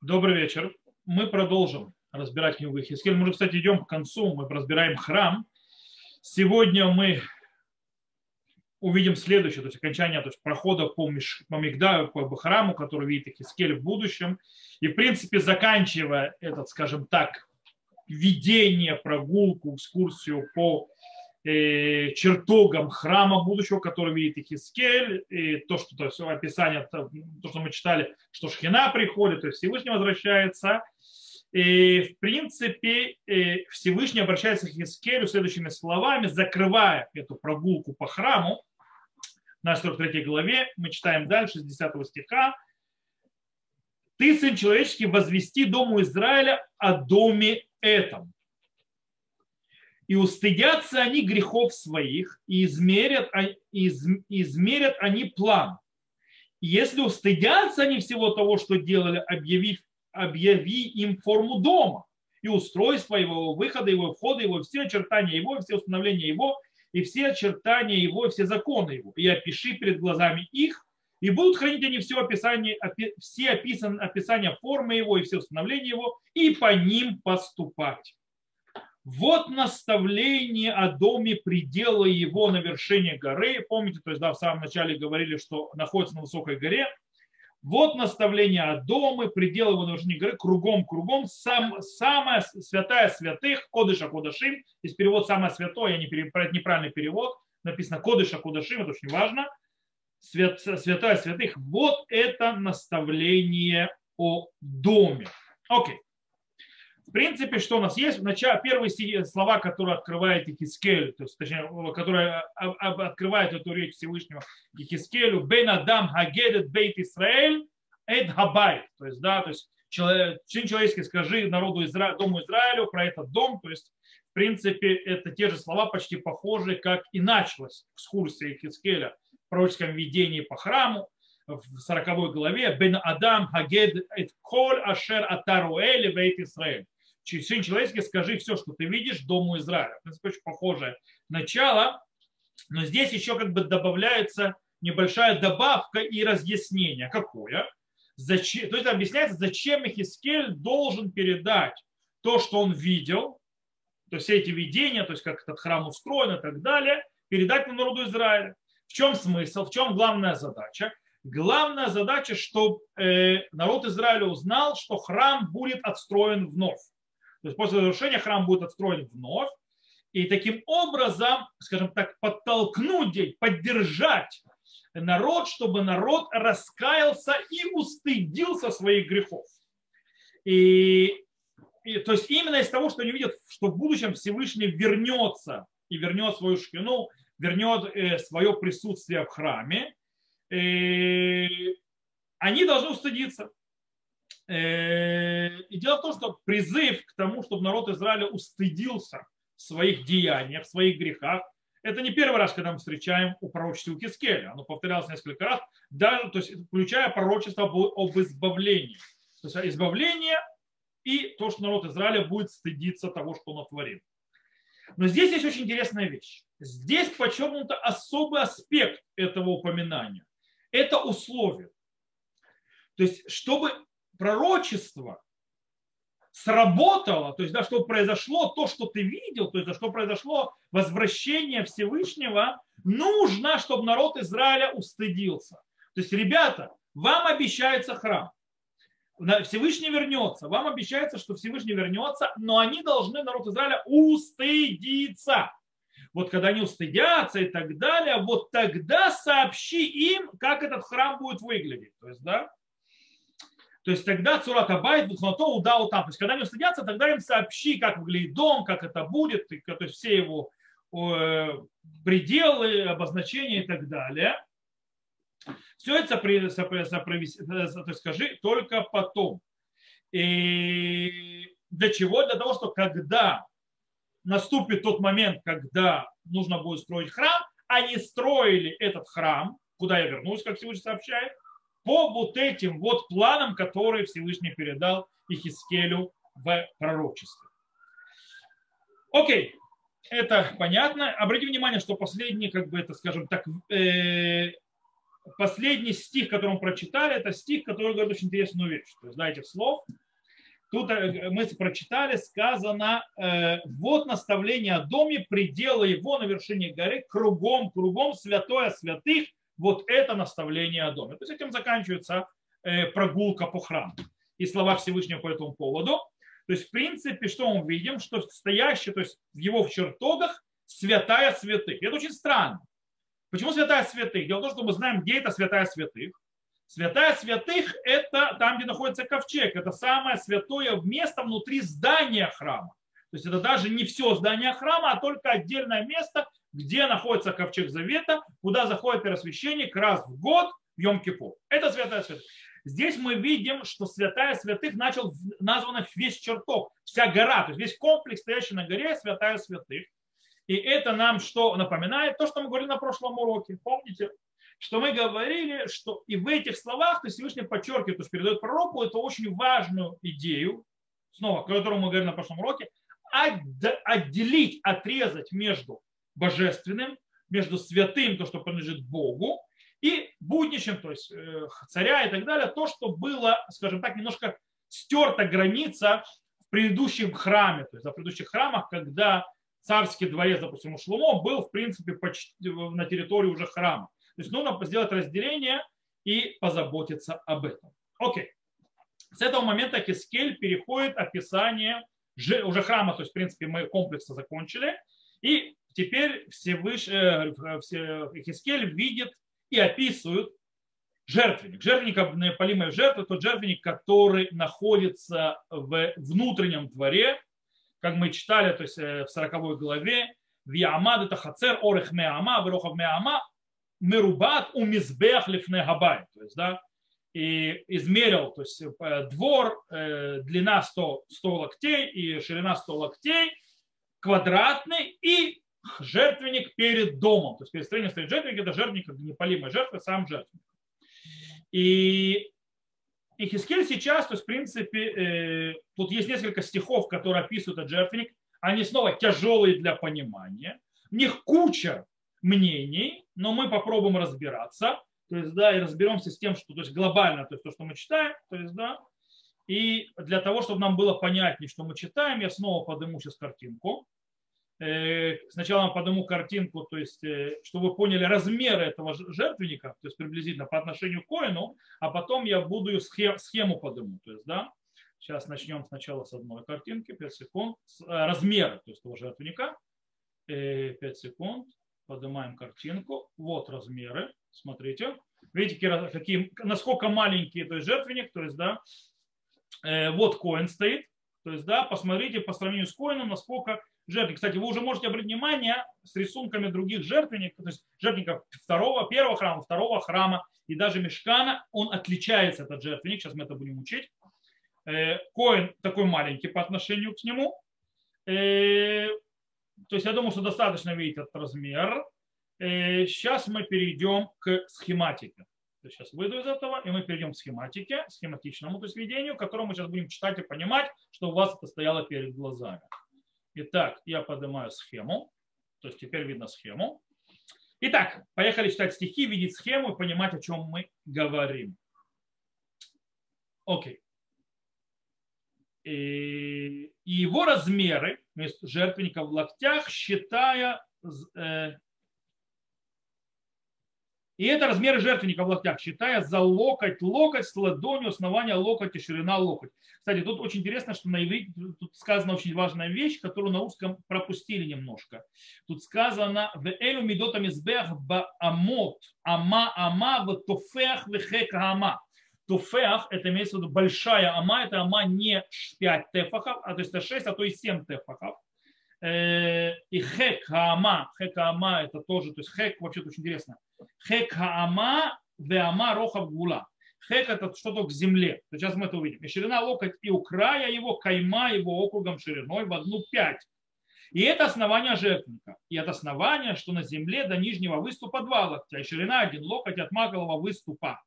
Добрый вечер. Мы продолжим разбирать книгу Хискель. Мы уже, кстати, идем к концу. Мы разбираем храм. Сегодня мы увидим следующее, то есть окончание то есть прохода по, Миш, по Мигдаю, по храму, который видит Хискель в будущем. И, в принципе, заканчивая этот, скажем так, видение, прогулку, экскурсию по чертогам храма будущего, который видит Ихискель, и то, что то есть, описание, то, что мы читали, что Шхина приходит, то есть Всевышний возвращается. И, в принципе, э, Всевышний обращается к Хискелю следующими словами, закрывая эту прогулку по храму. На 43 главе мы читаем дальше, с 10 стиха. «Ты, сын человеческий, возвести дому Израиля о доме этом, и устыдятся они грехов своих, и измерят, из, измерят они план. Если устыдятся они всего того, что делали, объявив, объяви им форму дома и устройство его, выхода его, входа его, все очертания его, все установления его, и все очертания его, и все законы его. И опиши перед глазами их, и будут хранить они все описание, все описан, описания формы его и все установления его, и по ним поступать. Вот наставление о доме предела его на вершине горы. Помните, то есть да, в самом начале говорили, что находится на высокой горе. Вот наставление о доме, предел его на вершине горы, кругом-кругом, сам, самая святая святых, Кодыша Кодашим, здесь перевод самое святое, я не перевод, неправильный перевод, написано Кодыша Кодашим, это очень важно, Свят, святая святых, вот это наставление о доме. Окей. В принципе, что у нас есть? Начало, первые слова, которые открывает Ихискель, то есть, точнее, которые открывают эту речь Всевышнего Ихискелю, Бен Адам Хагедет Бейт Исраэль Эд Хабай. То есть, да, то есть, человек, человеческий, скажи народу Изра... Дому Израилю про этот дом. То есть, в принципе, это те же слова почти похожи, как и началась экскурсия Ихискеля в пророческом видении по храму в 40 главе Бен Адам Хагед Эт Коль Ашер Атаруэль Вейт Исраэль сын человеческий, скажи все, что ты видишь Дому Израиля. В принципе, очень похожее начало, но здесь еще как бы добавляется небольшая добавка и разъяснение. Какое? Зачем, то есть объясняется, зачем Мехискель должен передать то, что он видел, то есть все эти видения, то есть как этот храм устроен и так далее, передать на народу Израиля. В чем смысл, в чем главная задача? Главная задача, чтобы э, народ Израиля узнал, что храм будет отстроен вновь. То есть после разрушения храм будет отстроен вновь. И таким образом, скажем так, подтолкнуть, поддержать народ, чтобы народ раскаялся и устыдился своих грехов. И, и то есть именно из того, что они видят, что в будущем Всевышний вернется и вернет свою шкину, вернет э, свое присутствие в храме, э, они должны устыдиться. Э, и дело в том, что призыв к тому, чтобы народ Израиля устыдился в своих деяниях, в своих грехах, это не первый раз, когда мы встречаем у пророчества Кискеля. Оно повторялось несколько раз, даже, то есть, включая пророчество об, об избавлении. То есть избавление и то, что народ Израиля будет стыдиться того, что он отворил. Но здесь есть очень интересная вещь. Здесь подчеркнут особый аспект этого упоминания. Это условие. То есть, чтобы пророчество сработало, то есть, да, что произошло то, что ты видел, то есть, да, что произошло возвращение Всевышнего, нужно, чтобы народ Израиля устыдился. То есть, ребята, вам обещается храм. Всевышний вернется. Вам обещается, что Всевышний вернется, но они должны, народ Израиля, устыдиться. Вот когда они устыдятся и так далее, вот тогда сообщи им, как этот храм будет выглядеть. То есть, да, то есть тогда Цурат Абайт, то удал там. То есть когда они стыдятся, тогда им сообщи, как выглядит дом, как это будет, то есть все его э, пределы, обозначения и так далее. Все это то скажи только потом. И для чего? Для того, что когда наступит тот момент, когда нужно будет строить храм, они строили этот храм, куда я вернусь, как Всевышний сообщает, по вот этим вот планам, которые Всевышний передал Ихискелю в пророчестве. Окей, это понятно. Обратите внимание, что последний, как бы это, скажем так, э, последний стих, который мы прочитали, это стих, который говорит очень интересную вещь. То есть, этих слов. Тут э, мы прочитали, сказано, э, вот наставление о доме, пределы его на вершине горы, кругом, кругом, святое святых, вот это наставление о доме. То есть этим заканчивается э, прогулка по храму и слова Всевышнего по этому поводу. То есть, в принципе, что мы видим, что стоящий, то есть в его чертогах святая святых. И это очень странно. Почему святая святых? Дело в том, что мы знаем, где это святая святых. Святая святых – это там, где находится ковчег. Это самое святое место внутри здания храма. То есть это даже не все здание храма, а только отдельное место, где находится ковчег завета, куда заходит первосвященник раз в год в Йом-Кипур. Это святая святых. Здесь мы видим, что святая святых начал названа весь чертог, вся гора, то есть весь комплекс, стоящий на горе, святая святых. И это нам что напоминает? То, что мы говорили на прошлом уроке. Помните? Что мы говорили, что и в этих словах, то есть Всевышний подчеркивает, то есть передает пророку эту очень важную идею, снова, которую мы говорили на прошлом уроке, отделить, отрезать между божественным, между святым, то, что принадлежит Богу, и будничным, то есть э, царя и так далее, то, что было, скажем так, немножко стерта граница в предыдущем храме, то есть в предыдущих храмах, когда царский дворец, допустим, у Шлумо был, в принципе, почти на территории уже храма. То есть нужно сделать разделение и позаботиться об этом. Окей. С этого момента Кискель переходит описание уже храма, то есть, в принципе, мы комплексно закончили. И теперь Всевыш... Э, Хискель видит и описывает жертвенник. Жертвенник, полимая жертва, тот жертвенник, который находится в внутреннем дворе, как мы читали, то есть э, в 40 главе, в Яамад это хацер орех меама, верохав меама, мерубат у мизбех лифне габай. То есть, да, и измерил, то есть э, двор, э, длина 100, 100 локтей и ширина 100 локтей, квадратный, и жертвенник перед домом. То есть перед строением стоит жертвенник, это жертвенник, непалимая жертва, сам жертвенник. И и Хискель сейчас, то есть, в принципе, э, тут есть несколько стихов, которые описывают этот жертвенник. Они снова тяжелые для понимания. В них куча мнений, но мы попробуем разбираться. То есть, да, и разберемся с тем, что то есть, глобально, то есть то, что мы читаем, то есть, да, и для того, чтобы нам было понятнее, что мы читаем, я снова подниму сейчас картинку. Э, сначала вам подниму картинку, то есть, э, чтобы вы поняли размеры этого жертвенника, то есть приблизительно по отношению к коину, а потом я буду схему подниму. То есть, да, сейчас начнем сначала с одной картинки, 5 секунд, э, размеры то есть, этого жертвенника. 5 секунд, поднимаем картинку, вот размеры, смотрите. Видите, какие, насколько маленький то есть жертвенник, то есть, да, вот коин стоит, то есть, да, посмотрите по сравнению с коином, насколько жертвы. Кстати, вы уже можете обратить внимание с рисунками других жертвенников, то есть жертвенников второго, первого храма, второго храма и даже мешкана, он отличается, этот жертвенник, сейчас мы это будем учить. Э, коин такой маленький по отношению к нему. Э, то есть я думаю, что достаточно видеть этот размер. Э, сейчас мы перейдем к схематике. Сейчас выйду из этого, и мы перейдем к схематике, схематичному то есть видению, которое мы сейчас будем читать и понимать, что у вас это стояло перед глазами. Итак, я поднимаю схему. То есть теперь видно схему. Итак, поехали читать стихи, видеть схему и понимать, о чем мы говорим. Окей. И его размеры жертвенника в локтях, считая э, и это размеры жертвенника в локтях, считая за локоть, локоть с ладонью, основания локоть и ширина локоть. Кстати, тут очень интересно, что на иврите тут сказана очень важная вещь, которую на русском пропустили немножко. Тут сказано в элю мидота мизбех ба амот, ама ама в тофех вехек ама. Туфеах, это имеется в виду большая ама, это ама не 5 тефахов, а то есть это 6, а то и 7 тефахов. Э, и хек хаама, хек хаама это тоже, то есть хек вообще очень интересно. Хек хаама веама рохав гула. Хек это что-то к земле. Сейчас мы это увидим. И ширина локоть и у края его, кайма его округом шириной в одну пять. И это основание жертвенника. И это основание, что на земле до нижнего выступа два локтя, и ширина один локоть от макового выступа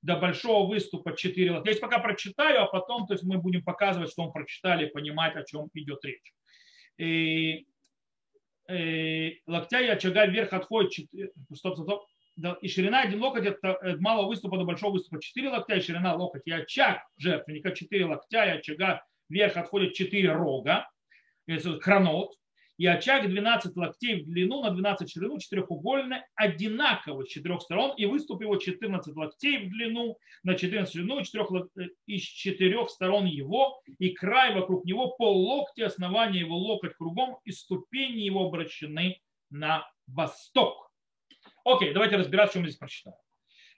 до большого выступа 4 локтя. Я пока прочитаю, а потом то есть мы будем показывать, что мы прочитали, понимать, о чем идет речь и, и, локтя и очага вверх отходит, стоп, стоп, стоп, и ширина один локоть от малого выступа до большого выступа. 4 локтя, и ширина локоть и очаг жертвенника. 4 локтя, и очага вверх отходит 4 рога, хронот, и очаг 12 локтей в длину на 12 в ширину, четырехугольный, одинаково с четырех сторон, и выступ его 14 локтей в длину на 14 в ширину, четырех, из четырех сторон его, и край вокруг него пол локти, основание его локоть кругом, и ступени его обращены на восток. Окей, давайте разбираться, что мы здесь прочитаем.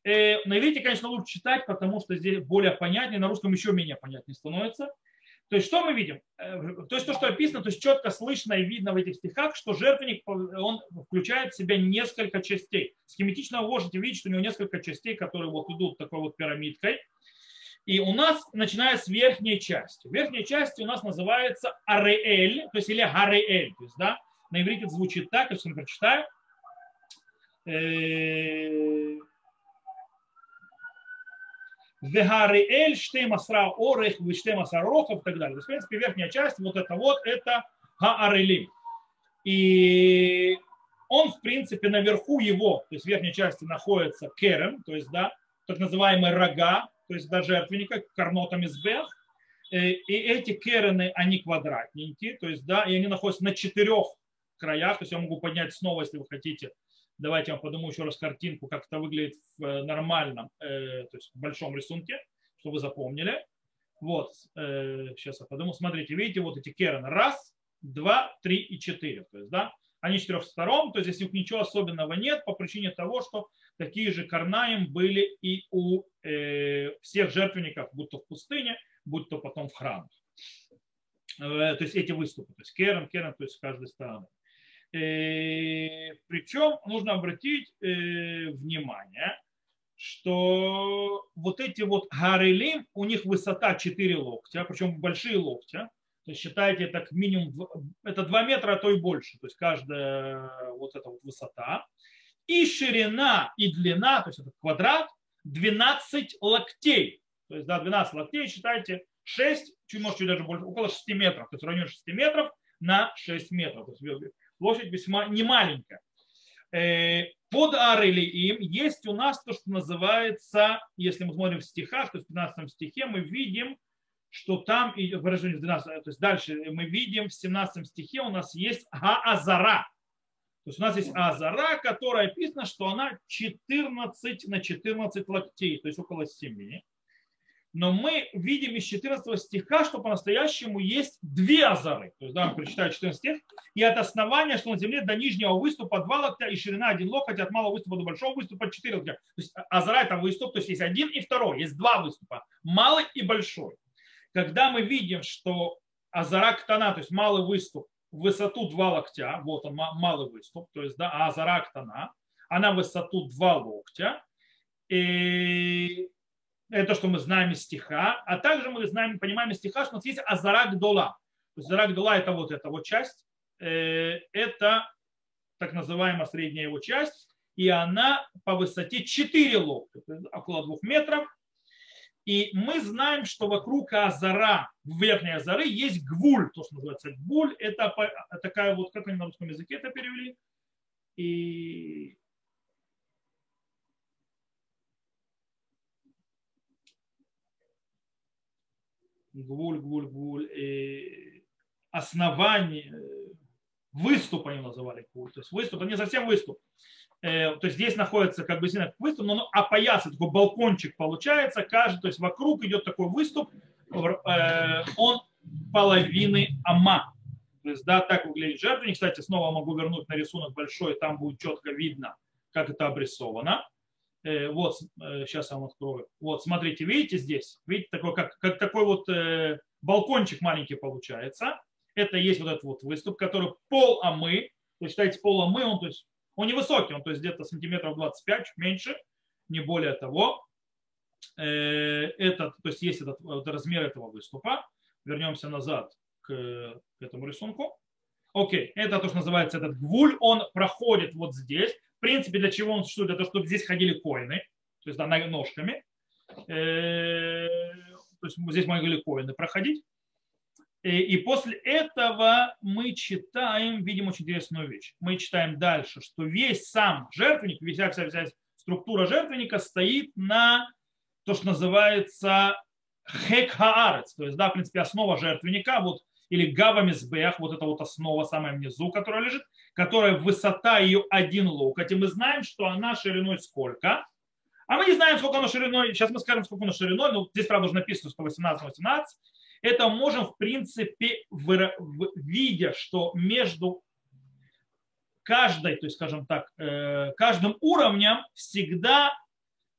Э, на иврите, конечно, лучше читать, потому что здесь более понятнее, на русском еще менее понятнее становится. То есть что мы видим? Э, то есть то, что описано, то есть четко слышно и видно в этих стихах, что жертвенник, он включает в себя несколько частей. Схематично вы можете видеть, что у него несколько частей, которые вот идут такой вот пирамидкой. И у нас, начиная с верхней части. Верхняя часть у нас называется Ареэль, то есть или Гареэль. То есть, да, на иврите звучит так, я прочитаю. Вегариэль, Штеймасра Орех, Штеймасра Рохов и так далее. То есть, в принципе, верхняя часть, вот это вот, это Гаарелим. И он, в принципе, наверху его, то есть в верхней части находится керем, то есть, да, так называемые рога, то есть, да, жертвенника, карнотом из бех. Э, и эти керены, они квадратненькие, то есть, да, и они находятся на четырех краях, то есть я могу поднять снова, если вы хотите, Давайте я вам подниму еще раз картинку, как это выглядит в э, нормальном, э, то есть в большом рисунке, чтобы вы запомнили. Вот, э, сейчас я подумаю. Смотрите, видите, вот эти керны. Раз, два, три и четыре. То есть, да, они четырех сторон, то есть здесь ничего особенного нет по причине того, что такие же карнаем были и у э, всех жертвенников, будь то в пустыне, будь то потом в храмах. Э, то есть эти выступы, то есть керен, керен, то есть с каждой стороны. Э, Причем нужно обратить э, внимание, что вот эти вот гарелим, у них высота 4 локтя, причем большие локтя. То есть считайте, это минимум, это 2 метра, а то и больше. То есть каждая вот эта вот высота. И ширина, и длина, то есть это квадрат, 12 локтей. То есть, да, 12 локтей, считайте, 6, чуть, может, чуть даже больше, около 6 метров. То есть в районе 6 метров на 6 метров. То есть площадь весьма немаленькая. Э, под Арелиим есть у нас то, что называется, если мы смотрим в стихах, то есть в 15 стихе мы видим, что там, выражение в 12, то есть дальше мы видим в 17 стихе у нас есть Гаазара. То есть у нас есть Азара, которая описано, что она 14 на 14 локтей, то есть около 7 но мы видим из 14 стиха, что по-настоящему есть две азары. То есть, да, прочитаю 14 стих. И от основания, что на земле до нижнего выступа два локтя, и ширина один локоть, от малого выступа до большого выступа четыре локтя. То есть азара это выступ, то есть есть один и второй, есть два выступа, малый и большой. Когда мы видим, что азара ктана, то есть малый выступ, высоту два локтя, вот он малый выступ, то есть да, а азара ктана, она высоту два локтя, и это что мы знаем из стиха, а также мы знаем, понимаем из стиха, что у нас есть Азарак Дола. То есть Азарак Дола это вот эта вот часть, э, это так называемая средняя его часть, и она по высоте 4 локтя, около 2 метров. И мы знаем, что вокруг Азара, верхней Азары, есть гвуль, то, что называется гвуль. Это такая вот, как они на русском языке это перевели? И гвуль, гвуль, гвуль, и основание, выступ они называли гвуль, то есть выступ, не совсем выступ. Э, то есть здесь находится как бы выступ, но ну, опоясывает, такой балкончик получается, каждый, то есть вокруг идет такой выступ, э, он половины ама. То есть, да, так выглядит жертвенник. Кстати, снова могу вернуть на рисунок большой, там будет четко видно, как это обрисовано. Э, вот, сейчас э, я вам открою. Вот, смотрите, видите здесь? Видите, такой, как, как такой вот э, балкончик маленький получается. Это есть вот этот вот выступ, который пол амы. То есть, считайте, пол амы, он, то есть, он невысокий, он то есть где-то сантиметров 25, чуть меньше, не более того. Это, то есть есть этот, этот размер этого выступа. Вернемся назад к, к этому рисунку. Окей, это то, что называется этот гвуль, он проходит вот здесь. В принципе, для чего он существует? Для того, чтобы здесь ходили коины, то есть да, ножками. Э, то есть здесь могли коины проходить. И после этого мы читаем, видим очень интересную вещь. Мы читаем дальше, что весь сам жертвенник, вся, вся, вся структура жертвенника стоит на то, что называется хек хаарец, то есть, да, в принципе, основа жертвенника, вот, или гава мизбех, вот это вот основа самая внизу, которая лежит, которая высота ее один локоть, и мы знаем, что она шириной сколько, а мы не знаем, сколько она шириной, сейчас мы скажем, сколько она шириной, но здесь, правда, уже написано, что 18-18, это можем, в принципе, видя, что между каждой, то есть, скажем так, э, каждым уровнем всегда,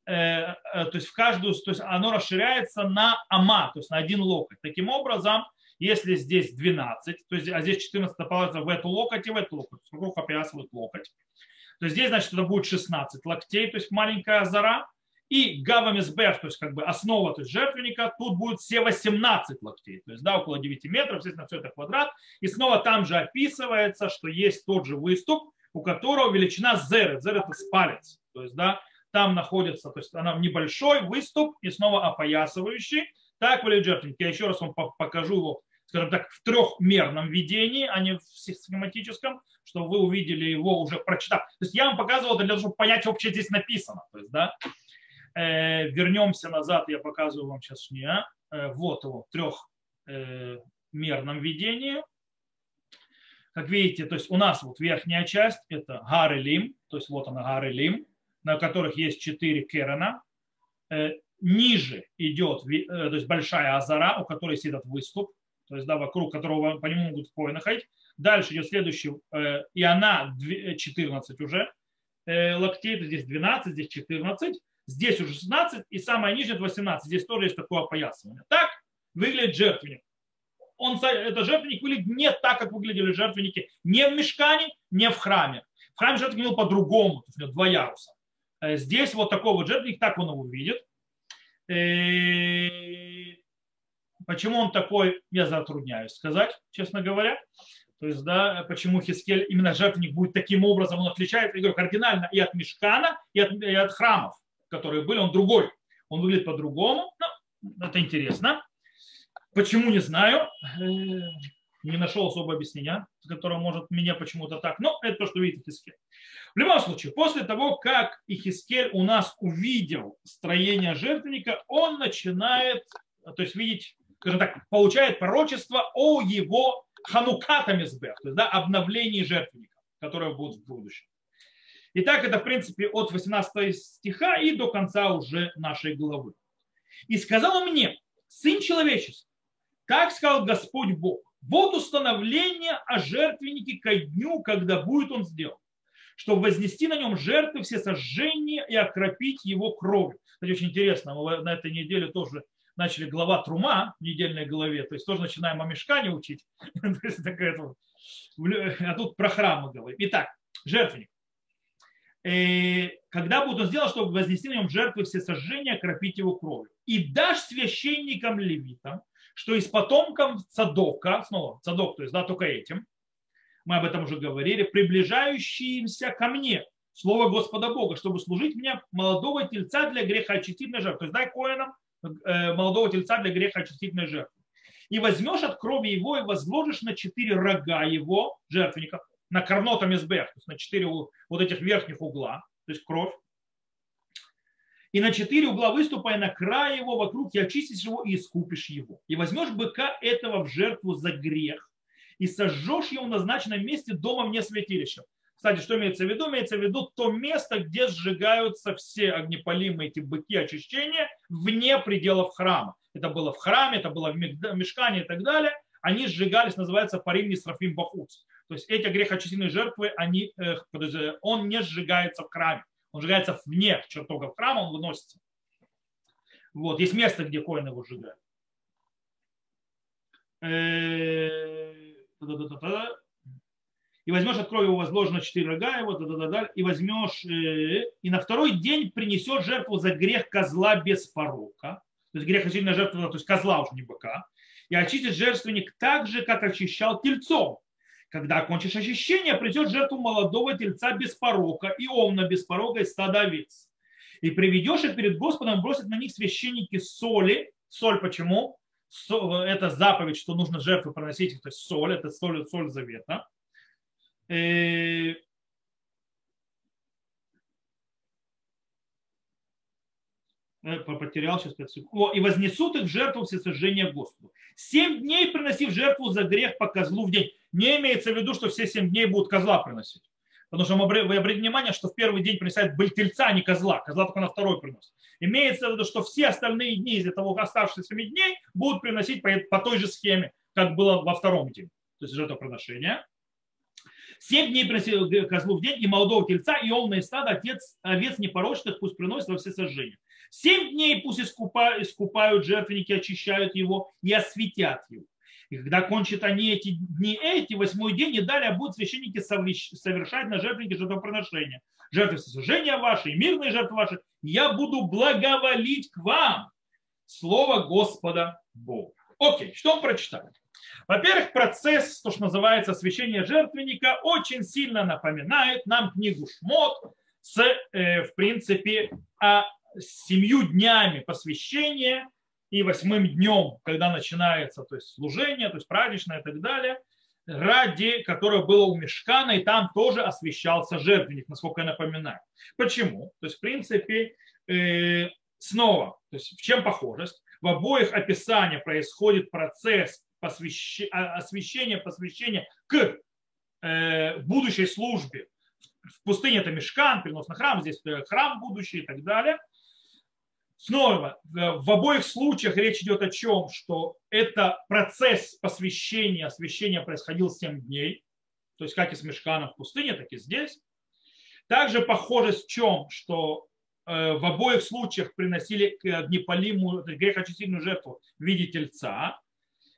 э, э, то есть в каждую, то есть оно расширяется на ама, то есть на один локоть. Таким образом, если здесь 12, то есть, а здесь 14 добавляется в эту локоть и в эту локоть, вокруг опоясывает локоть, то здесь, значит, это будет 16 локтей, то есть маленькая зара, и гавамисбех, то есть как бы основа то есть жертвенника, тут будет все 18 локтей, то есть да, около 9 метров, естественно, все это квадрат. И снова там же описывается, что есть тот же выступ, у которого величина зер, зер это спалец, то есть да, там находится, то есть она небольшой выступ и снова опоясывающий. Так выглядит жертвенник. Я еще раз вам покажу его, скажем так, в трехмерном видении, а не в схематическом, чтобы вы увидели его уже прочитав. То есть я вам показывал для того, чтобы понять, что вообще здесь написано. То есть, да, Э, вернемся назад, я показываю вам сейчас не. Э, вот его трехмерном э, видении. Как видите, то есть у нас вот верхняя часть это гары лим, то есть вот она гары лим, на которых есть четыре керена. Ниже идет то есть большая азара, у которой этот выступ, то есть да, вокруг которого по нему могут коины ходить. Дальше идет следующий, и она 14 уже локтей, то здесь 12, здесь 14. Здесь уже 16, и самое нижнее 18. Здесь тоже есть такое опоясывание. Так выглядит жертвенник. Он, это жертвенник выглядит не так, как выглядели жертвенники не в мешкане, не в храме. В храме жертвенник был по-другому, то есть два яруса. Э, здесь вот такой вот жертвенник, так он его видит. Э, почему он такой, я затрудняюсь сказать, честно говоря. То есть, да, почему Хискель, именно жертвенник будет таким образом, он отличается, я говорю, кардинально и от мешкана, и от, и от храмов которые были, он другой. Он выглядит по-другому. Ну, это интересно. Почему, не знаю. Э, не нашел особого объяснения, которое может меня почему-то так. Но это то, что видит Хискель. В любом случае, после того, как Ихискель у нас увидел строение жертвенника, он начинает, то есть видеть, скажем так, получает пророчество о его ханукатамизбех, то есть да, обновлении жертвенника, которое будет в будущем. Итак, это в принципе от 18 стиха и до конца уже нашей главы. И сказал мне, сын человеческий, так сказал Господь Бог, вот установление о жертвеннике ко дню, когда будет он сделан, чтобы вознести на нем жертвы все сожжения и окропить его кровью. Кстати, очень интересно, мы на этой неделе тоже начали глава Трума в недельной главе, то есть тоже начинаем о мешкане учить, а тут про храмы говорим. Итак, жертвенник. Э, когда будет он чтобы вознести на нем жертвы все сожжения, окропить его кровью. И дашь священникам левитам, что из потомков Цадока, снова Цадок, то есть да, только этим, мы об этом уже говорили, приближающимся ко мне, слово Господа Бога, чтобы служить мне молодого тельца для греха очистительной жертвы. То есть дай коинам молодого тельца для греха очистительной жертвы. И возьмешь от крови его и возложишь на четыре рога его, жертвенника, на карнотом СБ, то есть на четыре вот этих верхних угла, то есть кровь. И на четыре угла выступая на край его вокруг, и очистишь его и искупишь его. И возьмешь быка этого в жертву за грех, и сожжешь его в назначенном месте дома вне святилища. Кстати, что имеется в виду? Имеется в виду то место, где сжигаются все огнепалимые эти быки очищения вне пределов храма. Это было в храме, это было в мешкане и так далее. Они сжигались, называется парим Нисрафим Бахуц. То есть эти грехочистительные жертвы, они, э, он не сжигается в храме. Он сжигается вне чертогов храма, он выносится. Вот, есть место, где коин его сжигают. И возьмешь от крови его возложено четыре рога его, и возьмешь, э, и на второй день принесет жертву за грех козла без порока. То есть грех очистительная жертва, то есть козла уже не быка. И очистит жертвенник так же, как очищал тельцом. Когда окончишь очищение, придет жертву молодого тельца без порока и овна без порока и стада овец. И приведешь их перед Господом, бросят на них священники соли. Соль почему? Это заповедь, что нужно жертвы приносить, то есть соль, это соль, соль завета. И потерял сейчас 5 секунд. О, и вознесут их в жертву всесожжения Господу. Семь дней приноси в жертву за грех по козлу в день. Не имеется в виду, что все семь дней будут козла приносить. Потому что вы обратите внимание, что в первый день приносят был тельца, а не козла. Козла только на второй приносит. Имеется в виду, что все остальные дни из этого оставшихся семи дней будут приносить по, по той же схеме, как было во втором день. То есть жертвоприношение. Семь дней приносил козлу в день и молодого тельца, и овное стадо, отец, овец непорочных пусть приносит во все сожжения. Семь дней пусть искупают, искупают жертвенники, очищают его и осветят его. И когда кончат они эти дни эти, восьмой день, и далее будут священники совершать на жертвеннике жертвоприношения. Жертвы сожжения ваши и мирные жертвы ваши, я буду благоволить к вам. Слово Господа Бога. Окей, что он прочитал? Во-первых, процесс, то, что называется освящение жертвенника, очень сильно напоминает нам книгу Шмот с, э, в принципе, о семью днями посвящения и восьмым днем, когда начинается то есть, служение, то есть праздничное и так далее, ради которого было у Мешкана, и там тоже освещался жертвенник, насколько я напоминаю. Почему? То есть, в принципе, э, снова, то есть в чем похожесть? В обоих описаниях происходит процесс посвящения, освящения, посвящения к э, будущей службе. В пустыне это Мешкан, перенос на храм, здесь храм будущий и так далее – Снова, в обоих случаях речь идет о чем? Что это процесс посвящения, освящения происходил 7 дней, то есть как и с Мешканом в пустыне, так и здесь. Также похожесть в чем? Что э, в обоих случаях приносили огнепалимую, грехочистительную жертву в виде тельца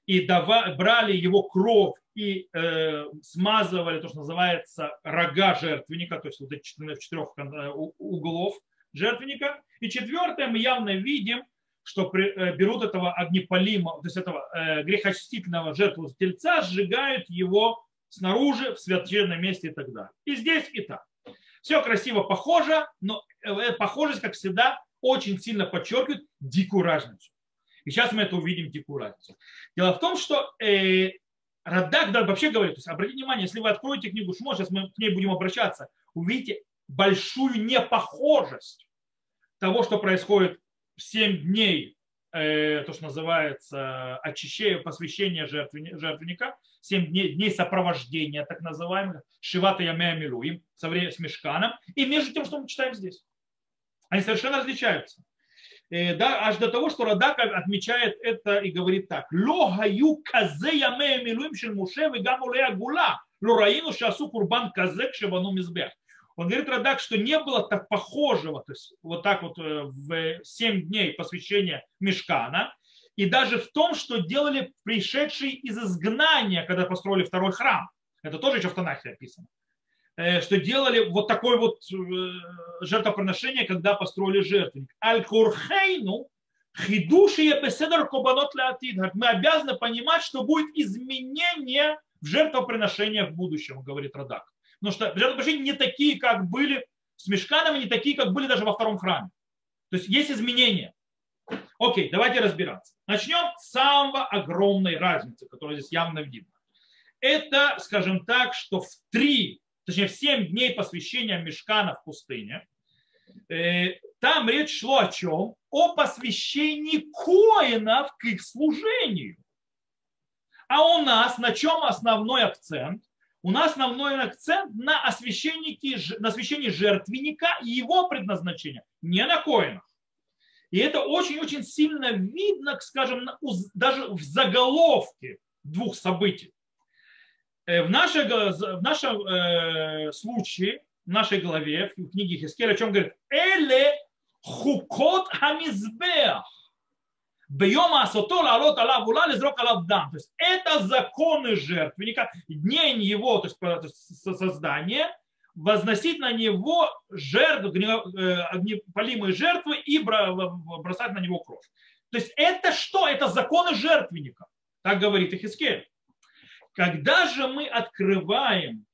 и давали, брали его кровь и э, смазывали то, что называется рога жертвенника, то есть вот эти четырех э, углов жертвенника. И четвертое, мы явно видим, что э, берут этого огнепалима, то есть этого э, грехочистительного жертву тельца, сжигают его снаружи, в священном месте и так далее. И здесь, и так. Все красиво похоже, но э, похожесть, как всегда, очень сильно подчеркивает дикую разницу. И сейчас мы это увидим, дикую разницу. Дело в том, что э, Радак да, вообще говорит, то есть обратите внимание, если вы откроете книгу Шмо, сейчас мы к ней будем обращаться, увидите большую непохожесть того, что происходит в 7 дней, э, то, что называется очищение, посвящение жертвенника, 7 дней, дней сопровождения, так называемых, Шивата Ямея Милуим, со временем с Мешканом, и между тем, что мы читаем здесь. Они совершенно различаются. Э, да, аж до того, что Радак отмечает это и говорит так. Ло гаю казе ямея милуим шель муше вегаму лея гула. Ло раину шасу курбан казе кшевану мизбех. Он говорит Радак, что не было так похожего, то есть вот так вот э, в 7 дней посвящения Мешкана, и даже в том, что делали пришедшие из изгнания, когда построили второй храм. Это тоже еще в Танахе описано. Э, что делали вот такое вот э, жертвоприношение, когда построили жертвенник. Аль-Курхейну хидуши беседар кобанот леатид. Мы обязаны понимать, что будет изменение в жертвоприношениях в будущем, говорит Радак. Потому что жертвоприношения не такие, как были с мешканами, не такие, как были даже во втором храме. То есть есть изменения. Окей, давайте разбираться. Начнем с самого огромной разницы, которая здесь явно видна. Это, скажем так, что в три, точнее в семь дней посвящения мешкана в пустыне, э, там речь шло о чем? О посвящении коинов к их служению. А у нас на чем основной акцент? у нас основной акцент на освящении, на освящении жертвенника и его предназначения, не на коинах. И это очень-очень сильно видно, скажем, даже в заголовке двух событий. Э, в, нашей, в нашем э, случае, в нашей главе, в книге Хискеля, о чем говорит? Эле хукот хамизбех. Бьема асото лалот алав ула лизрок алав. То есть это законы жертвенника, день его, то есть создание, возносить на него жертву, э, огнепалимые жертвы и бросать на него кровь. То есть это что? Это законы жертвенника. Так говорит Ихискель. Когда же мы открываем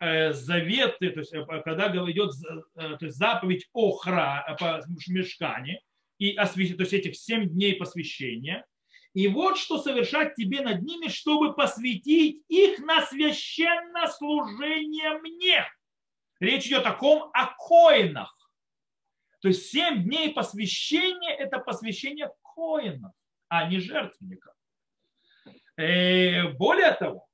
э, заветы, то есть э, когда идет то есть заповедь о хра, о мешкане, и освящ... то есть этих семь дней посвящения. И вот что совершать тебе над ними, чтобы посвятить их на священное служение мне. Речь идет о ком? О коинах. То есть семь дней посвящения – это посвящение коина, а не жертвенника. Э, более того,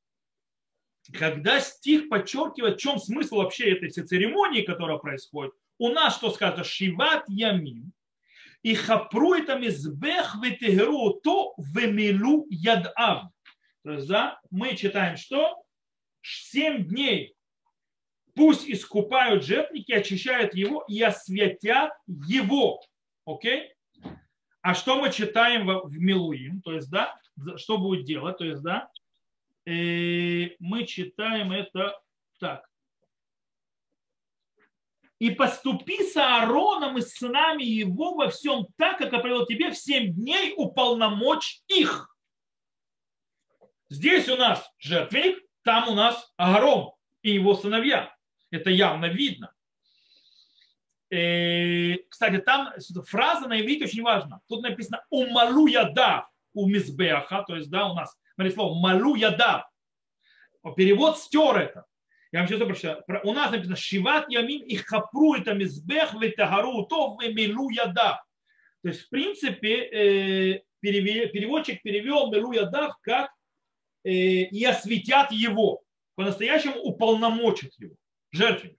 когда стих подчеркивает, в чем смысл вообще этой церемонии, которая происходит, у нас что сказано? Шиват ямим, и хапру это мизбех ветегеру то вемилу ядав. То есть, да, мы читаем, что семь дней пусть искупают жертвники, очищают его и осветят его. Окей? А что мы читаем в Милуим? То есть, да, что будет делать? То есть, да, э, мы читаем это так. И поступи с Аароном и с сынами его во всем так, как я привел тебе в семь дней уполномочь их. Здесь у нас жертвенник, там у нас Агарон и его сыновья. Это явно видно. И, э, кстати, там фраза на иврите очень важна. Тут написано «умалу яда у мизбеха», то есть, да, у нас, смотри, слово «малу яда». Перевод стер это. Я вам сейчас прочитаю. У нас написано «шиват ямим и хапру это мизбех ветагару то милу яда». То есть, в принципе, э, переводчик перевел милу яда как Э, и осветят его, по-настоящему уполномочат его, жертвенник.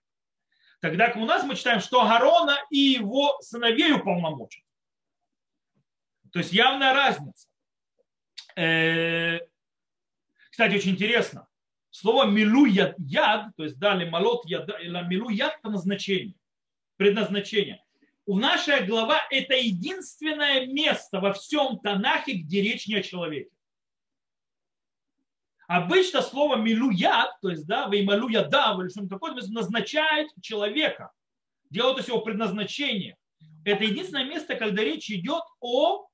Тогда у нас мы читаем, что Гарона и его сыновей уполномочат. То есть явная разница. Э, кстати, очень интересно. Слово милу яд, яд то есть дали малот яд, или милу яд по назначению, предназначение. У нашей глава это единственное место во всем Танахе, где речь не о человеке. Обычно слово милуят, то есть да, веймалуя да, или что-нибудь такое, назначает человека, делает из его предназначение. Это единственное место, когда речь идет о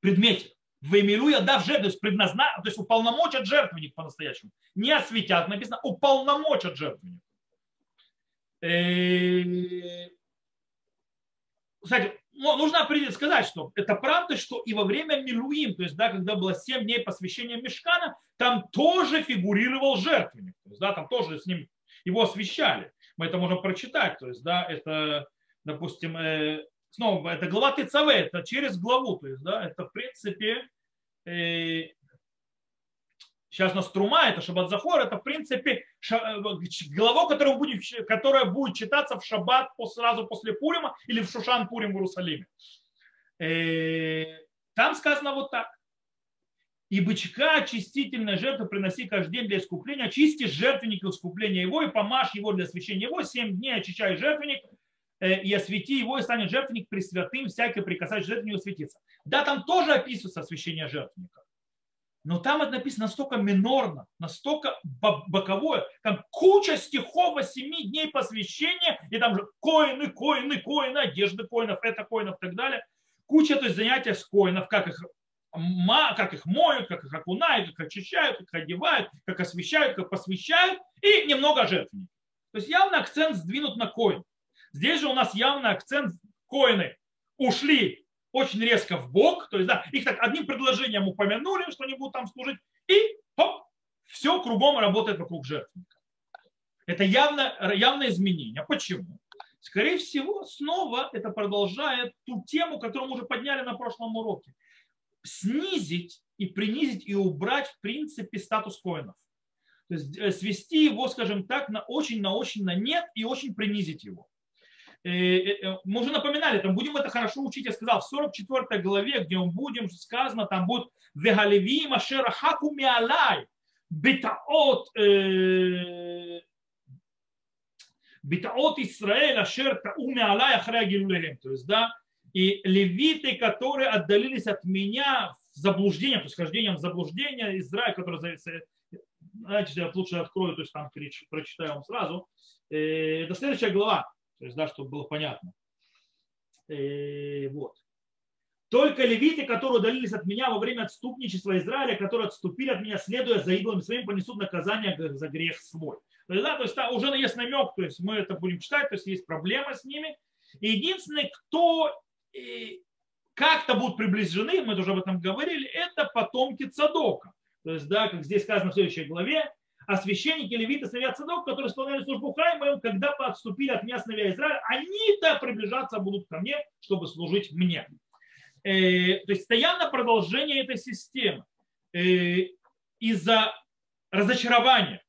предмете. Веймилуя да в жертву, то есть, предназна... то есть уполномочат жертвенник по-настоящему. Не осветят, написано уполномочат жертвенник. Э, кстати, но нужно сказать, что это правда, что и во время Милуим, то есть, да, когда было 7 дней посвящения Мешкана, там тоже фигурировал жертвенник. То есть, да, там тоже с ним его освещали. Мы это можем прочитать. То есть, да, это, допустим, э, снова, это глава ТЦВ, это через главу. То есть, да, это, в принципе, э, Сейчас у нас Трума, это Шаббат Захор, это в принципе э, глава, которая будет, которая будет читаться в Шаббат сразу после Пурима или в Шушан Пурим в Иерусалиме. Э, там сказано вот так. И бычка очистительная жертва приноси каждый день для искупления. Очисти жертвенник искупления его и помажь его для освящения его. Семь дней очищай жертвенник и освети его, и станет жертвенник пресвятым, всякий прикасать жертвенник осветится. Да, там тоже описывается освящение жертвенника. Но там это написано настолько минорно, настолько боковое. Там куча стихов о семи дней посвящения, и там же коины, коины, коины, одежды коинов, это коинов и так далее. Куча то есть, занятия с коинов, как их, как их моют, как их окунают, как очищают, как одевают, как освещают, как посвящают, и немного жертвенников. То есть явно акцент сдвинут на коин. Здесь же у нас явно акцент коины ушли очень резко в бок, то есть да, их так одним предложением упомянули, что они будут там служить, и хоп, все кругом работает вокруг жертвенника. Это явно, явное изменение. Почему? Скорее всего, снова это продолжает ту тему, которую мы уже подняли на прошлом уроке. Снизить и принизить и убрать, в принципе, статус коинов. То есть э, свести его, скажем так, на очень, на очень на нет и очень принизить его. Э, э, э, мы уже напоминали, там будем это хорошо учить, я сказал, в 44 главе, где мы будем, сказано, там будет «Вегалеви машера хаку миалай битаот битаот Исраэль ашер тау миалай ахрея гилулехем». То есть, да, и левиты, которые отдалились от меня в заблуждение, то есть хождением в заблуждение, Израиль, который знаете, я лучше открою, то есть там прочитаю вам сразу. Это следующая глава. То есть, да, чтобы было понятно. И, э, вот. Только левиты, которые удалились от меня во время отступничества Израиля, которые отступили от меня, следуя за идолами своим, понесут наказание за грех свой. То есть, да, то есть да, уже есть намек, то есть мы это будем читать, то есть есть проблема с ними. И единственный, кто э, как-то будут приближены, мы уже об этом говорили, это потомки Цадока. То есть, да, как здесь сказано в следующей главе, а священники, левиты, сыновья Цадок, которые исполняли службу в храме моем, когда отступили от меня сыновья Израиля, они-то приближаться будут ко мне, чтобы служить мне. Э, то есть постоянно продолжение этой системы. Э, из-за разочарования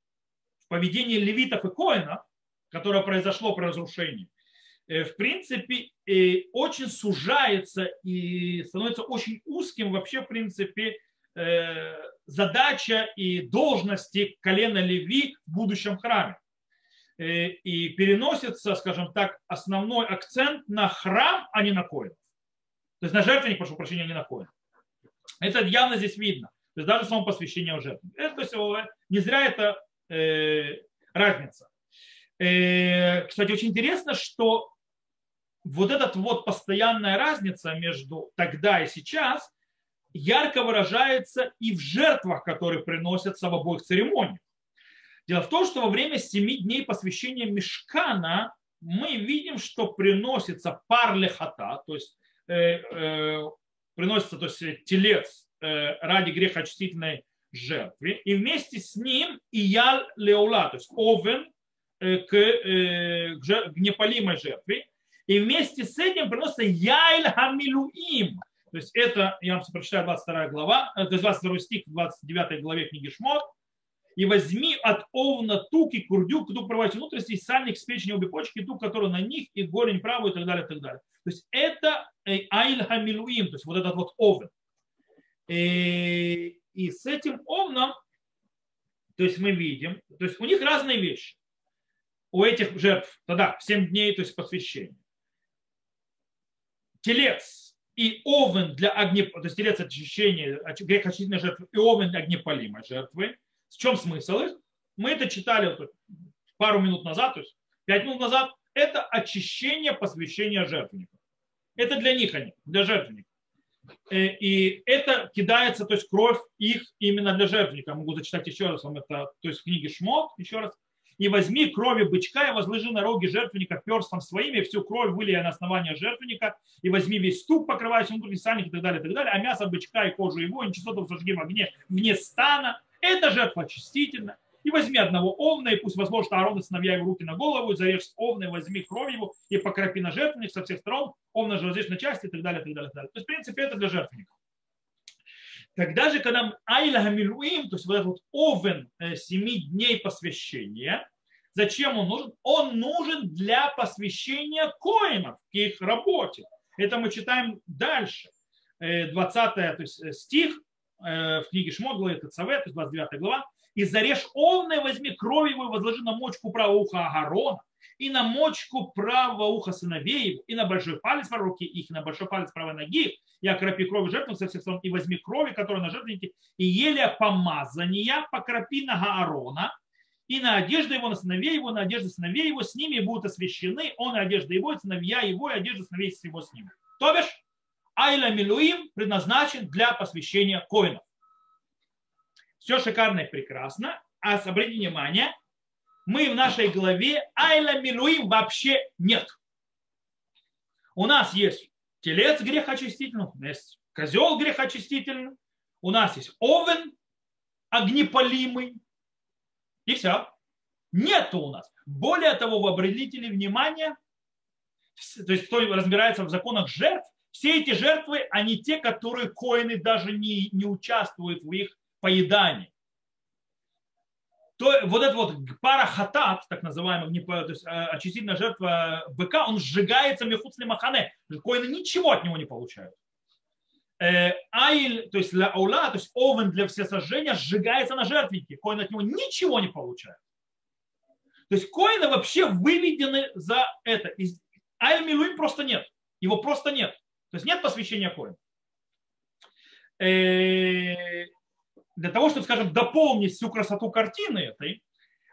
в поведении левитов и коина, которое произошло при разрушении, э, в принципе, очень сужается и становится очень узким вообще, в принципе, задача и должности колена Леви в будущем храме. И переносится, скажем так, основной акцент на храм, а не на коина. То есть на жертвенник, прошу прощения, не на коин. Это явно здесь видно. То есть даже само посвящение жертву. Это, то есть, не зря это э, разница. Э, кстати, очень интересно, что вот эта вот постоянная разница между тогда и сейчас ярко выражается и в жертвах, которые приносятся в обоих церемониях. Дело в том, что во время семи дней посвящения мешкана мы видим, что приносится пар лехата, то есть Э, э, приносится то есть, телец э, ради грехочистительной жертвы, и вместе с ним и ял леула, то есть овен к, к непалимой жертве, и вместе с этим приносится яйль хамилуим, то есть это, я вам прочитаю 22 глава, то есть 22 стих в 29 главе книги Шмот, и возьми от овна тук и курдюк, тук проводить внутренности, сальник с печени обе почки, тук, который на них, и голень правую и так далее, и так далее. То есть это э, айль хамилуим, то есть вот этот вот овен. И, э, и с этим овном, то есть мы видим, то есть у них разные вещи. У этих жертв, тогда 7 дней, то есть посвящение. Телец и овен для огне, то есть телец очищения, грехочистительной жертвы и овен для огнепалимой жертвы – в чем смысл их? Мы это читали пару минут назад, то есть пять минут назад. Это очищение посвящения жертвенников. Это для них они, для жертвенников. Э, и это кидается, то есть кровь их именно для жертвенника. Могу зачитать еще раз вам это, то есть в книге Шмот, еще раз. И возьми крови бычка и возложи на роги жертвенника перстом своими, всю кровь вылия на основание жертвенника, и возьми весь ступ, покрывающий внутренний сальник и так далее, и так далее, а мясо бычка и кожу его, и нечистоту зажги в огне вне стана, это жертва очистительна. И возьми одного овна, и пусть возложит Аарон и сыновья его руки на голову, и зарежь овна, и возьми кровь его, и покропи на жертвенник со всех сторон, овна же на части, и так далее, и так далее, и так далее. То есть, в принципе, это для жертвенника. Тогда же, когда Айла Гамилуим, то есть вот этот вот овен э, семи дней посвящения, зачем он нужен? Он нужен для посвящения коинов к их работе. Это мы читаем дальше. 20 э, то есть э, стих, в книге Шмот, главе ТЦВ, то есть 29 глава, и зарежь овна возьми кровь его и возложи на мочку правого уха Агарона, и на мочку правого уха сыновей и на большой палец правой руки их, и на большой палец правой ноги, и окропи кровь жертву со всех сторон, и возьми крови, которые на жертвеннике, и еле помазания покропи на Аарона, и на одежду его, на сыновей его, на одежду сыновей его, с ними будут освящены, он и одежда его, и сыновья его, и одежда сыновей его с ними. То бишь, Айла Милуим предназначен для посвящения коинов. Все шикарно и прекрасно. А обратите внимание, мы в нашей главе Айла Милуим вообще нет. У нас есть телец грехочистительный, у нас есть козел грехочистительный, у нас есть овен огнепалимый, и все. Нет у нас. Более того, вы обратили внимание, то есть кто разбирается в законах жертв, все эти жертвы, они те, которые коины даже не, не участвуют в их поедании. То, вот этот вот парахатат, так называемый, то есть э, очистительная жертва быка, он сжигается мехуцли махане. Коины ничего от него не получают. Э, Айль, то есть для аула, то есть овен для всесожжения, сжигается на жертвеннике. Коин от него ничего не получает. То есть коины вообще выведены за это. Айль Милуим просто нет. Его просто нет. То есть нет посвящения коин. Э, для того, чтобы, скажем, дополнить всю красоту картины этой,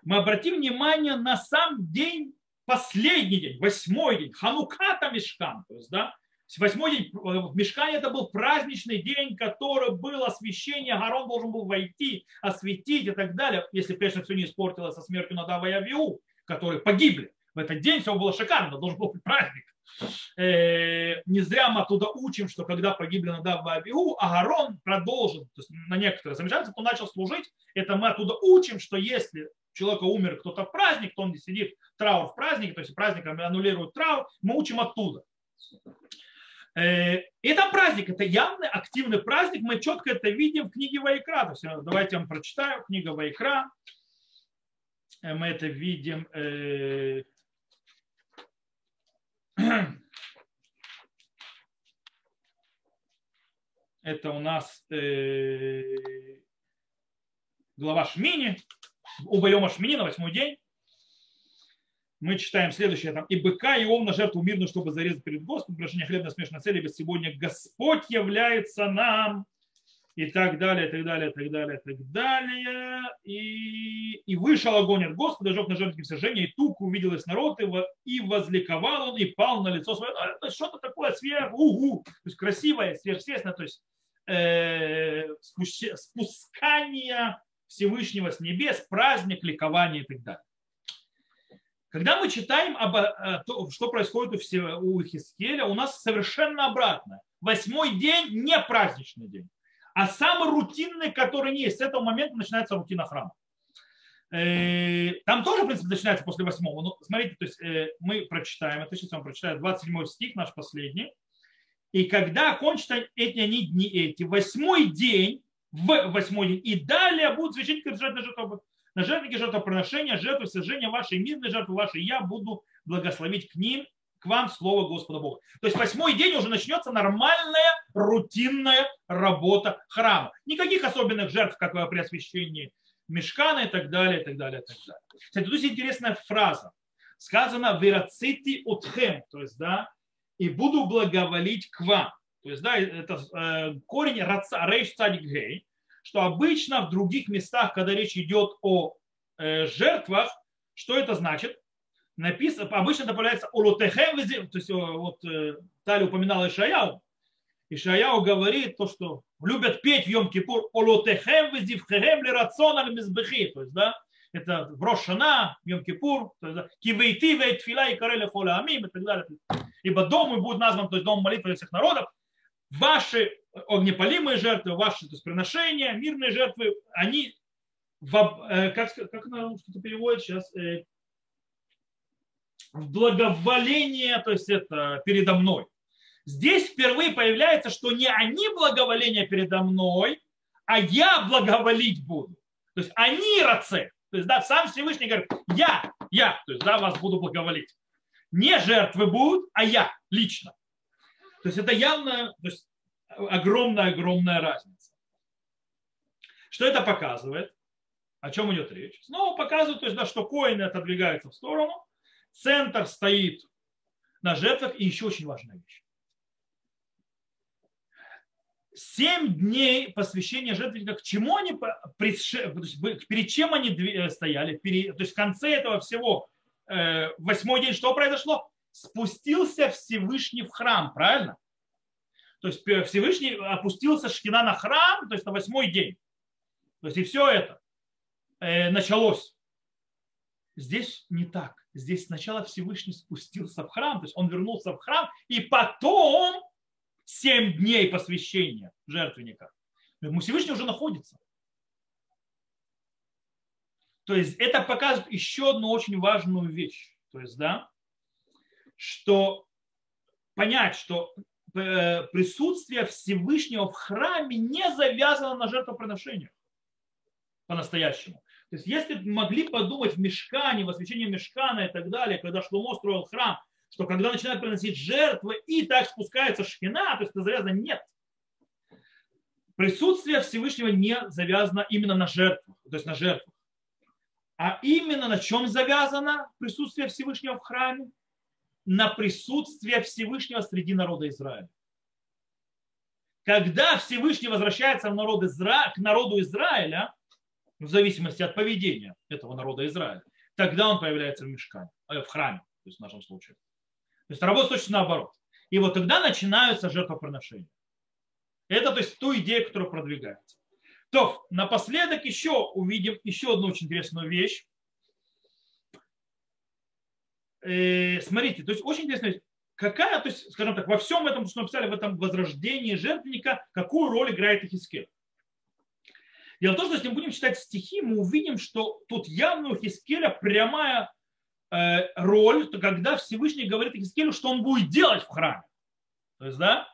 мы обратим внимание на сам день, последний день, восьмой день, Хануката Мешкан. То есть, да, восьмой день в Мешкане это был праздничный день, который был освящение, Гарон должен был войти, осветить и так далее, если, конечно, все не испортилось со смертью Надава и Авиу, которые погибли. В этот день все было шикарно, должен был быть праздник. Э, не зря мы оттуда учим, что когда погибли Надав и Абиу, Агарон продолжил, то есть на некоторые замешательства, он начал служить. Это мы оттуда учим, что если человека умер кто-то в праздник, то он сидит траур в празднике, то есть праздником аннулируют траур, мы учим оттуда. Э, там праздник, это явный активный праздник, мы четко это видим в книге Вайкра. То есть, э, давайте я вам прочитаю, книга Вайкра. Э, мы это видим. Это у нас глава Шмини, у Шмини на восьмой день. Мы читаем следующее, там, и быка, и ом на жертву мирную, чтобы зарезать перед Господом, приношение хлеба на смешной цели, ведь сегодня Господь является нам, и так далее, и так далее, и так далее, и так далее. И, и вышел огонь от Господа, жег на жертве сожжения, и тук увиделось народ, и, и возликовал он, и пал на лицо свое. А, то есть что-то такое сверх, угу, то есть красивое, сверхъестественное, то есть э, спускание Всевышнего с небес, праздник, ликование и так далее. Когда мы читаем, об, э, что происходит у Хискеля, у нас совершенно обратно. Восьмой день не праздничный день, а самый рутинный, который не есть. С этого момента начинается рутина храма. Э, там тоже, в принципе, начинается после восьмого. Но смотрите, то есть э, мы прочитаем, это сейчас вам прочитаю, 27 стих, наш последний. И когда окончатся эти они дни эти, восьмой день, в восьмой день, и далее будут священники держать на жертву на жертвенники жертвоприношения, жертвы сожжения вашей, мирной жертвы вашей, я буду благословить к ним, к вам слово Господа Бога. То есть восьмой день уже начнется нормальная, рутинная работа храма. Никаких особенных жертв, как при освящении мешкана и так далее, и так далее, и так далее. Кстати, тут есть интересная фраза. Сказано «верацити утхем», то есть, да, «и буду благоволить к вам». То есть, да, это э, корень раца, рейш цадик гей, что обычно в других местах, когда речь идет о э, жертвах, что это значит? Написано, обычно добавляется улутехем, то есть вот э, Тали упоминала Ишаяу, Ишаяу говорит то, что любят петь в Йом-Кипур улутехем визивхехем лирацион мизбехи, то есть, да, это в Рошана, Йом-Кипур, кивейти вейтфила и карели холя амим и так далее. Ибо дом будет назван, то есть дом молитвы всех народов, ваши огнепалимые жертвы, ваши то есть, приношения, мирные жертвы, они, в, э, как, как она что-то переводит сейчас, э, благоволение, то есть это передо мной. Здесь впервые появляется, что не они благоволение передо мной, а я благоволить буду. То есть они раце. То есть, да, сам Всевышний говорит, я, я, то есть, да, вас буду благоволить. Не жертвы будут, а я лично. То есть это явно то есть, огромная-огромная разница. Что это показывает? О чем идет речь? Снова показывает, то есть, да, что коины отодвигаются в сторону, центр стоит на жертвах, и еще очень важная вещь. Семь дней посвящения жертвенника, к чему они, перед чем они э, стояли, то есть в конце этого всего, э, восьмой день, что произошло? спустился Всевышний в храм, правильно? То есть Всевышний опустился шкина на храм, то есть на восьмой день. То есть и все это э, началось. Здесь не так. Здесь сначала Всевышний спустился в храм, то есть он вернулся в храм, и потом семь дней посвящения жертвенника. Всевышний уже находится. То есть это показывает еще одну очень важную вещь. То есть, да, что понять, что э, присутствие Всевышнего в храме не завязано на жертвоприношениях по-настоящему. То есть если могли подумать в мешкане, в освящении мешкана и так далее, когда Шломо строил храм, что когда начинают приносить жертвы и так спускается шхина, то есть это завязано, нет. Присутствие Всевышнего не завязано именно на жертвах, то есть на жертвах. А именно на чем завязано присутствие Всевышнего в храме? на присутствие Всевышнего среди народа Израиля. Когда Всевышний возвращается в народ Изра... к народу Израиля, в зависимости от поведения этого народа Израиля, тогда он появляется в мешкане, э, в храме, то есть в нашем случае. То есть работа точно наоборот. И вот тогда начинаются жертвоприношения. Это то есть ту идею, которая продвигается. То напоследок еще увидим еще одну очень интересную вещь. Э, смотрите, то есть очень интересно, какая, то есть, скажем так, во всем этом, что написали в этом возрождении жертвенника, какую роль играет Ихискель? Дело в том, что если мы будем читать стихи, мы увидим, что тут явно у Хискеля прямая э, роль, когда Всевышний говорит Хискелю, что он будет делать в храме. То есть, да,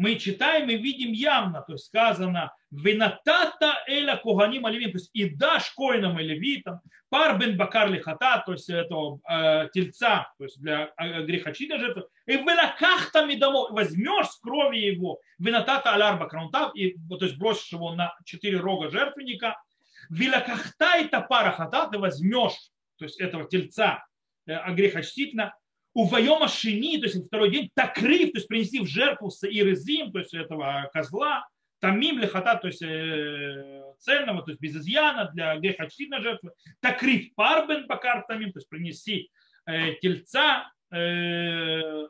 мы читаем и видим явно, то есть сказано, винатата эля куганим оливим, то есть и дашь коинам и левитам, пар бен бакар лихата, то есть этого э, тельца, то есть для э, грехочина жертвы, и вылакахтами домой, возьмешь с крови его, винатата аляр бакраунтав, и то есть бросишь его на четыре рога жертвенника, вилакахта и топара хата, ты возьмешь, то есть этого тельца э, грехочтительно, у Вайома Шини, то есть второй день, такрив, то есть принести в жертву с Ирезим, то есть этого козла, тамим лихата, то есть э, цельного, то есть без изъяна, для греха на жертвы, такрив парбен бакар тамим, то есть принести э, тельца э,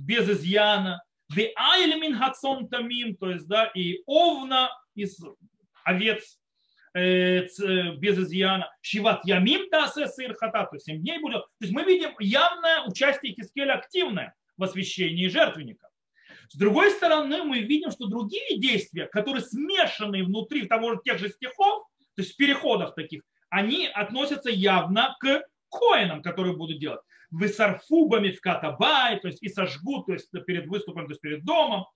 без изъяна, веайлемин хацон тамим, то есть да, и овна из овец без изъяна. Шиват ямим тасе сыр хата, то есть 7 дней будет. То есть мы видим явное участие Кискеля активное в освящении жертвенника. С другой стороны, мы видим, что другие действия, которые смешаны внутри того же тех же стихов, то есть в переходах таких, они относятся явно к коинам, которые будут делать. Высарфубами в катабай, то есть и сожгут, то есть перед выступом, то есть перед домом,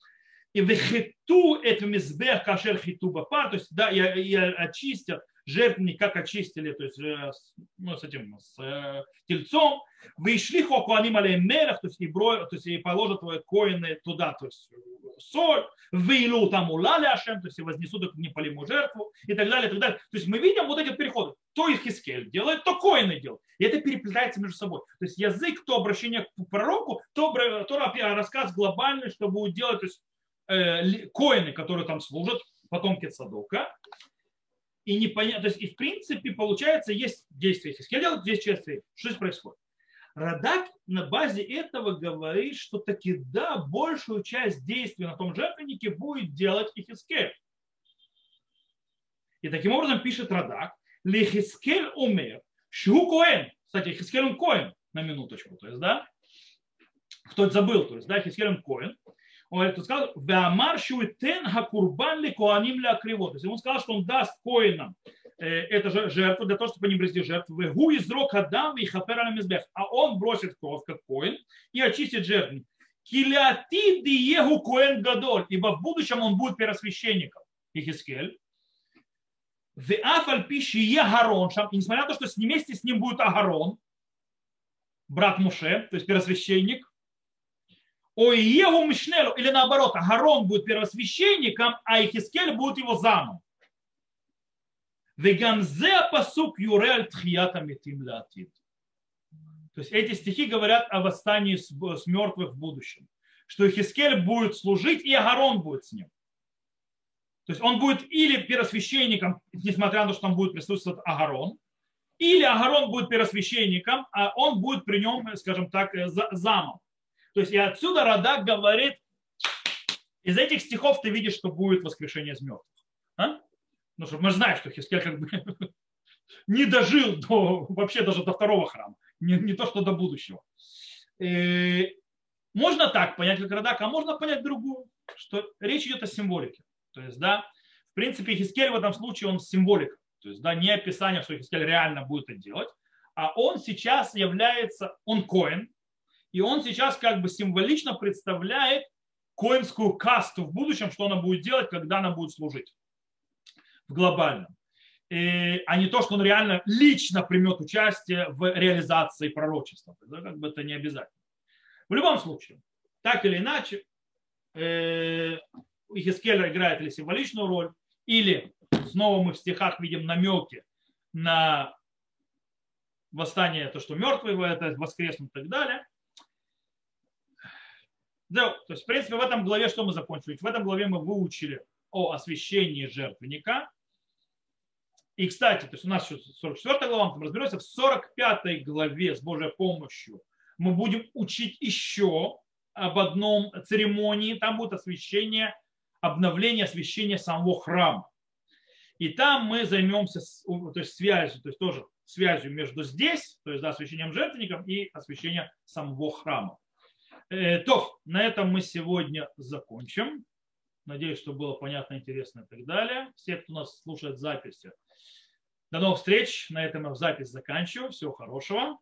и вехиту это мизбех кашер хиту бапар, то есть да, и, и очистят жертвенник, как очистили, то есть э, ну, с этим, с э, тельцом, вышли хокуаним алеймелах, то есть и, бро, то есть и положат твои коины туда, то есть соль, выйлу там улали ашем, то есть и вознесут эту непалимую жертву и так далее, и так далее. То есть мы видим вот эти переходы. То их Хискель делает, то коины делают. И это переплетается между собой. То есть язык, то обращение к пророку, то, то рассказ глобальный, что будет делать, то есть э, коины, которые там служат, потомки Садока. И непонятно, то есть и в принципе получается есть действие Хискеля, здесь действие. Что здесь происходит? Радак на базе этого говорит, что таки да, большую часть действий на том жертвеннике будет делать Ихискель. И таким образом пишет Радак, Лихискель умер, Шу Коэн. Кстати, Хискель он Коэн, на минуточку. То есть, да, кто забыл, то есть, да, Хискель он Коэн он тут сказал, Веамар шуитен хакурбан ли коаним ля криво. То есть он сказал, что он даст коинам э, же жертву для того, чтобы они брести жертву. Гу из рок адам и хапер мизбех. А он бросит кровь, как коин, и очистит жертву. Килиати диегу коин гадоль. Ибо в будущем он будет первосвященником. Ихискель. Веафаль пищи е Гарон. И несмотря на то, что вместе с ним будет Агарон, брат Муше, то есть первосвященник, Его Мишнелу, или наоборот, Агарон будет первосвященником, а Ихискель будет его замом. Вегамзе пасук юрель тхията метим. То есть эти стихи говорят о восстании с, мертвых в будущем. Что Ихискель будет служить, и Агарон будет с ним. То есть он будет или первосвященником, несмотря на то, что там будет присутствовать Агарон, или Агарон будет первосвященником, а он будет при нем, скажем так, замом. То есть и отсюда Радак говорит, из этих стихов ты видишь, что будет воскрешение из мертвых. А? Ну, чтобы мы знаем, что Хискель как бы не дожил до, вообще даже до второго храма, не, не то, что до будущего. И э, можно так понять, как Радак, а можно понять другую, что речь идет о символике. То есть, да, в принципе, Хискель в этом случае, он символик. То есть, да, не описание, что Хискель реально будет это делать, а он сейчас является, он коин, и он сейчас как бы символично представляет коинскую касту в будущем, что она будет делать, когда она будет служить в глобальном. И, а не то, что он реально лично примет участие в реализации пророчества. Это как бы это не обязательно. В любом случае, так или иначе, э, Ихискель играет или символичную роль, или снова мы в стихах видим намеки на восстание, то, что мертвые это воскреснут и так далее. То есть, в принципе, в этом главе что мы закончили? В этом главе мы выучили о освящении жертвенника. И, кстати, то есть у нас еще 44 глава, мы там разберемся, в 45 главе с Божьей помощью мы будем учить еще об одном церемонии. Там будет освящение, обновление освящения самого храма. И там мы займемся то есть, связью, то есть тоже связью между здесь, то есть да, освящением жертвенников и освящением самого храма. Э, то, на этом мы сегодня закончим. Надеюсь, что было понятно, интересно и так далее. Все, кто нас слушает записи. До новых встреч. На этом я запись заканчиваю. Всего хорошего.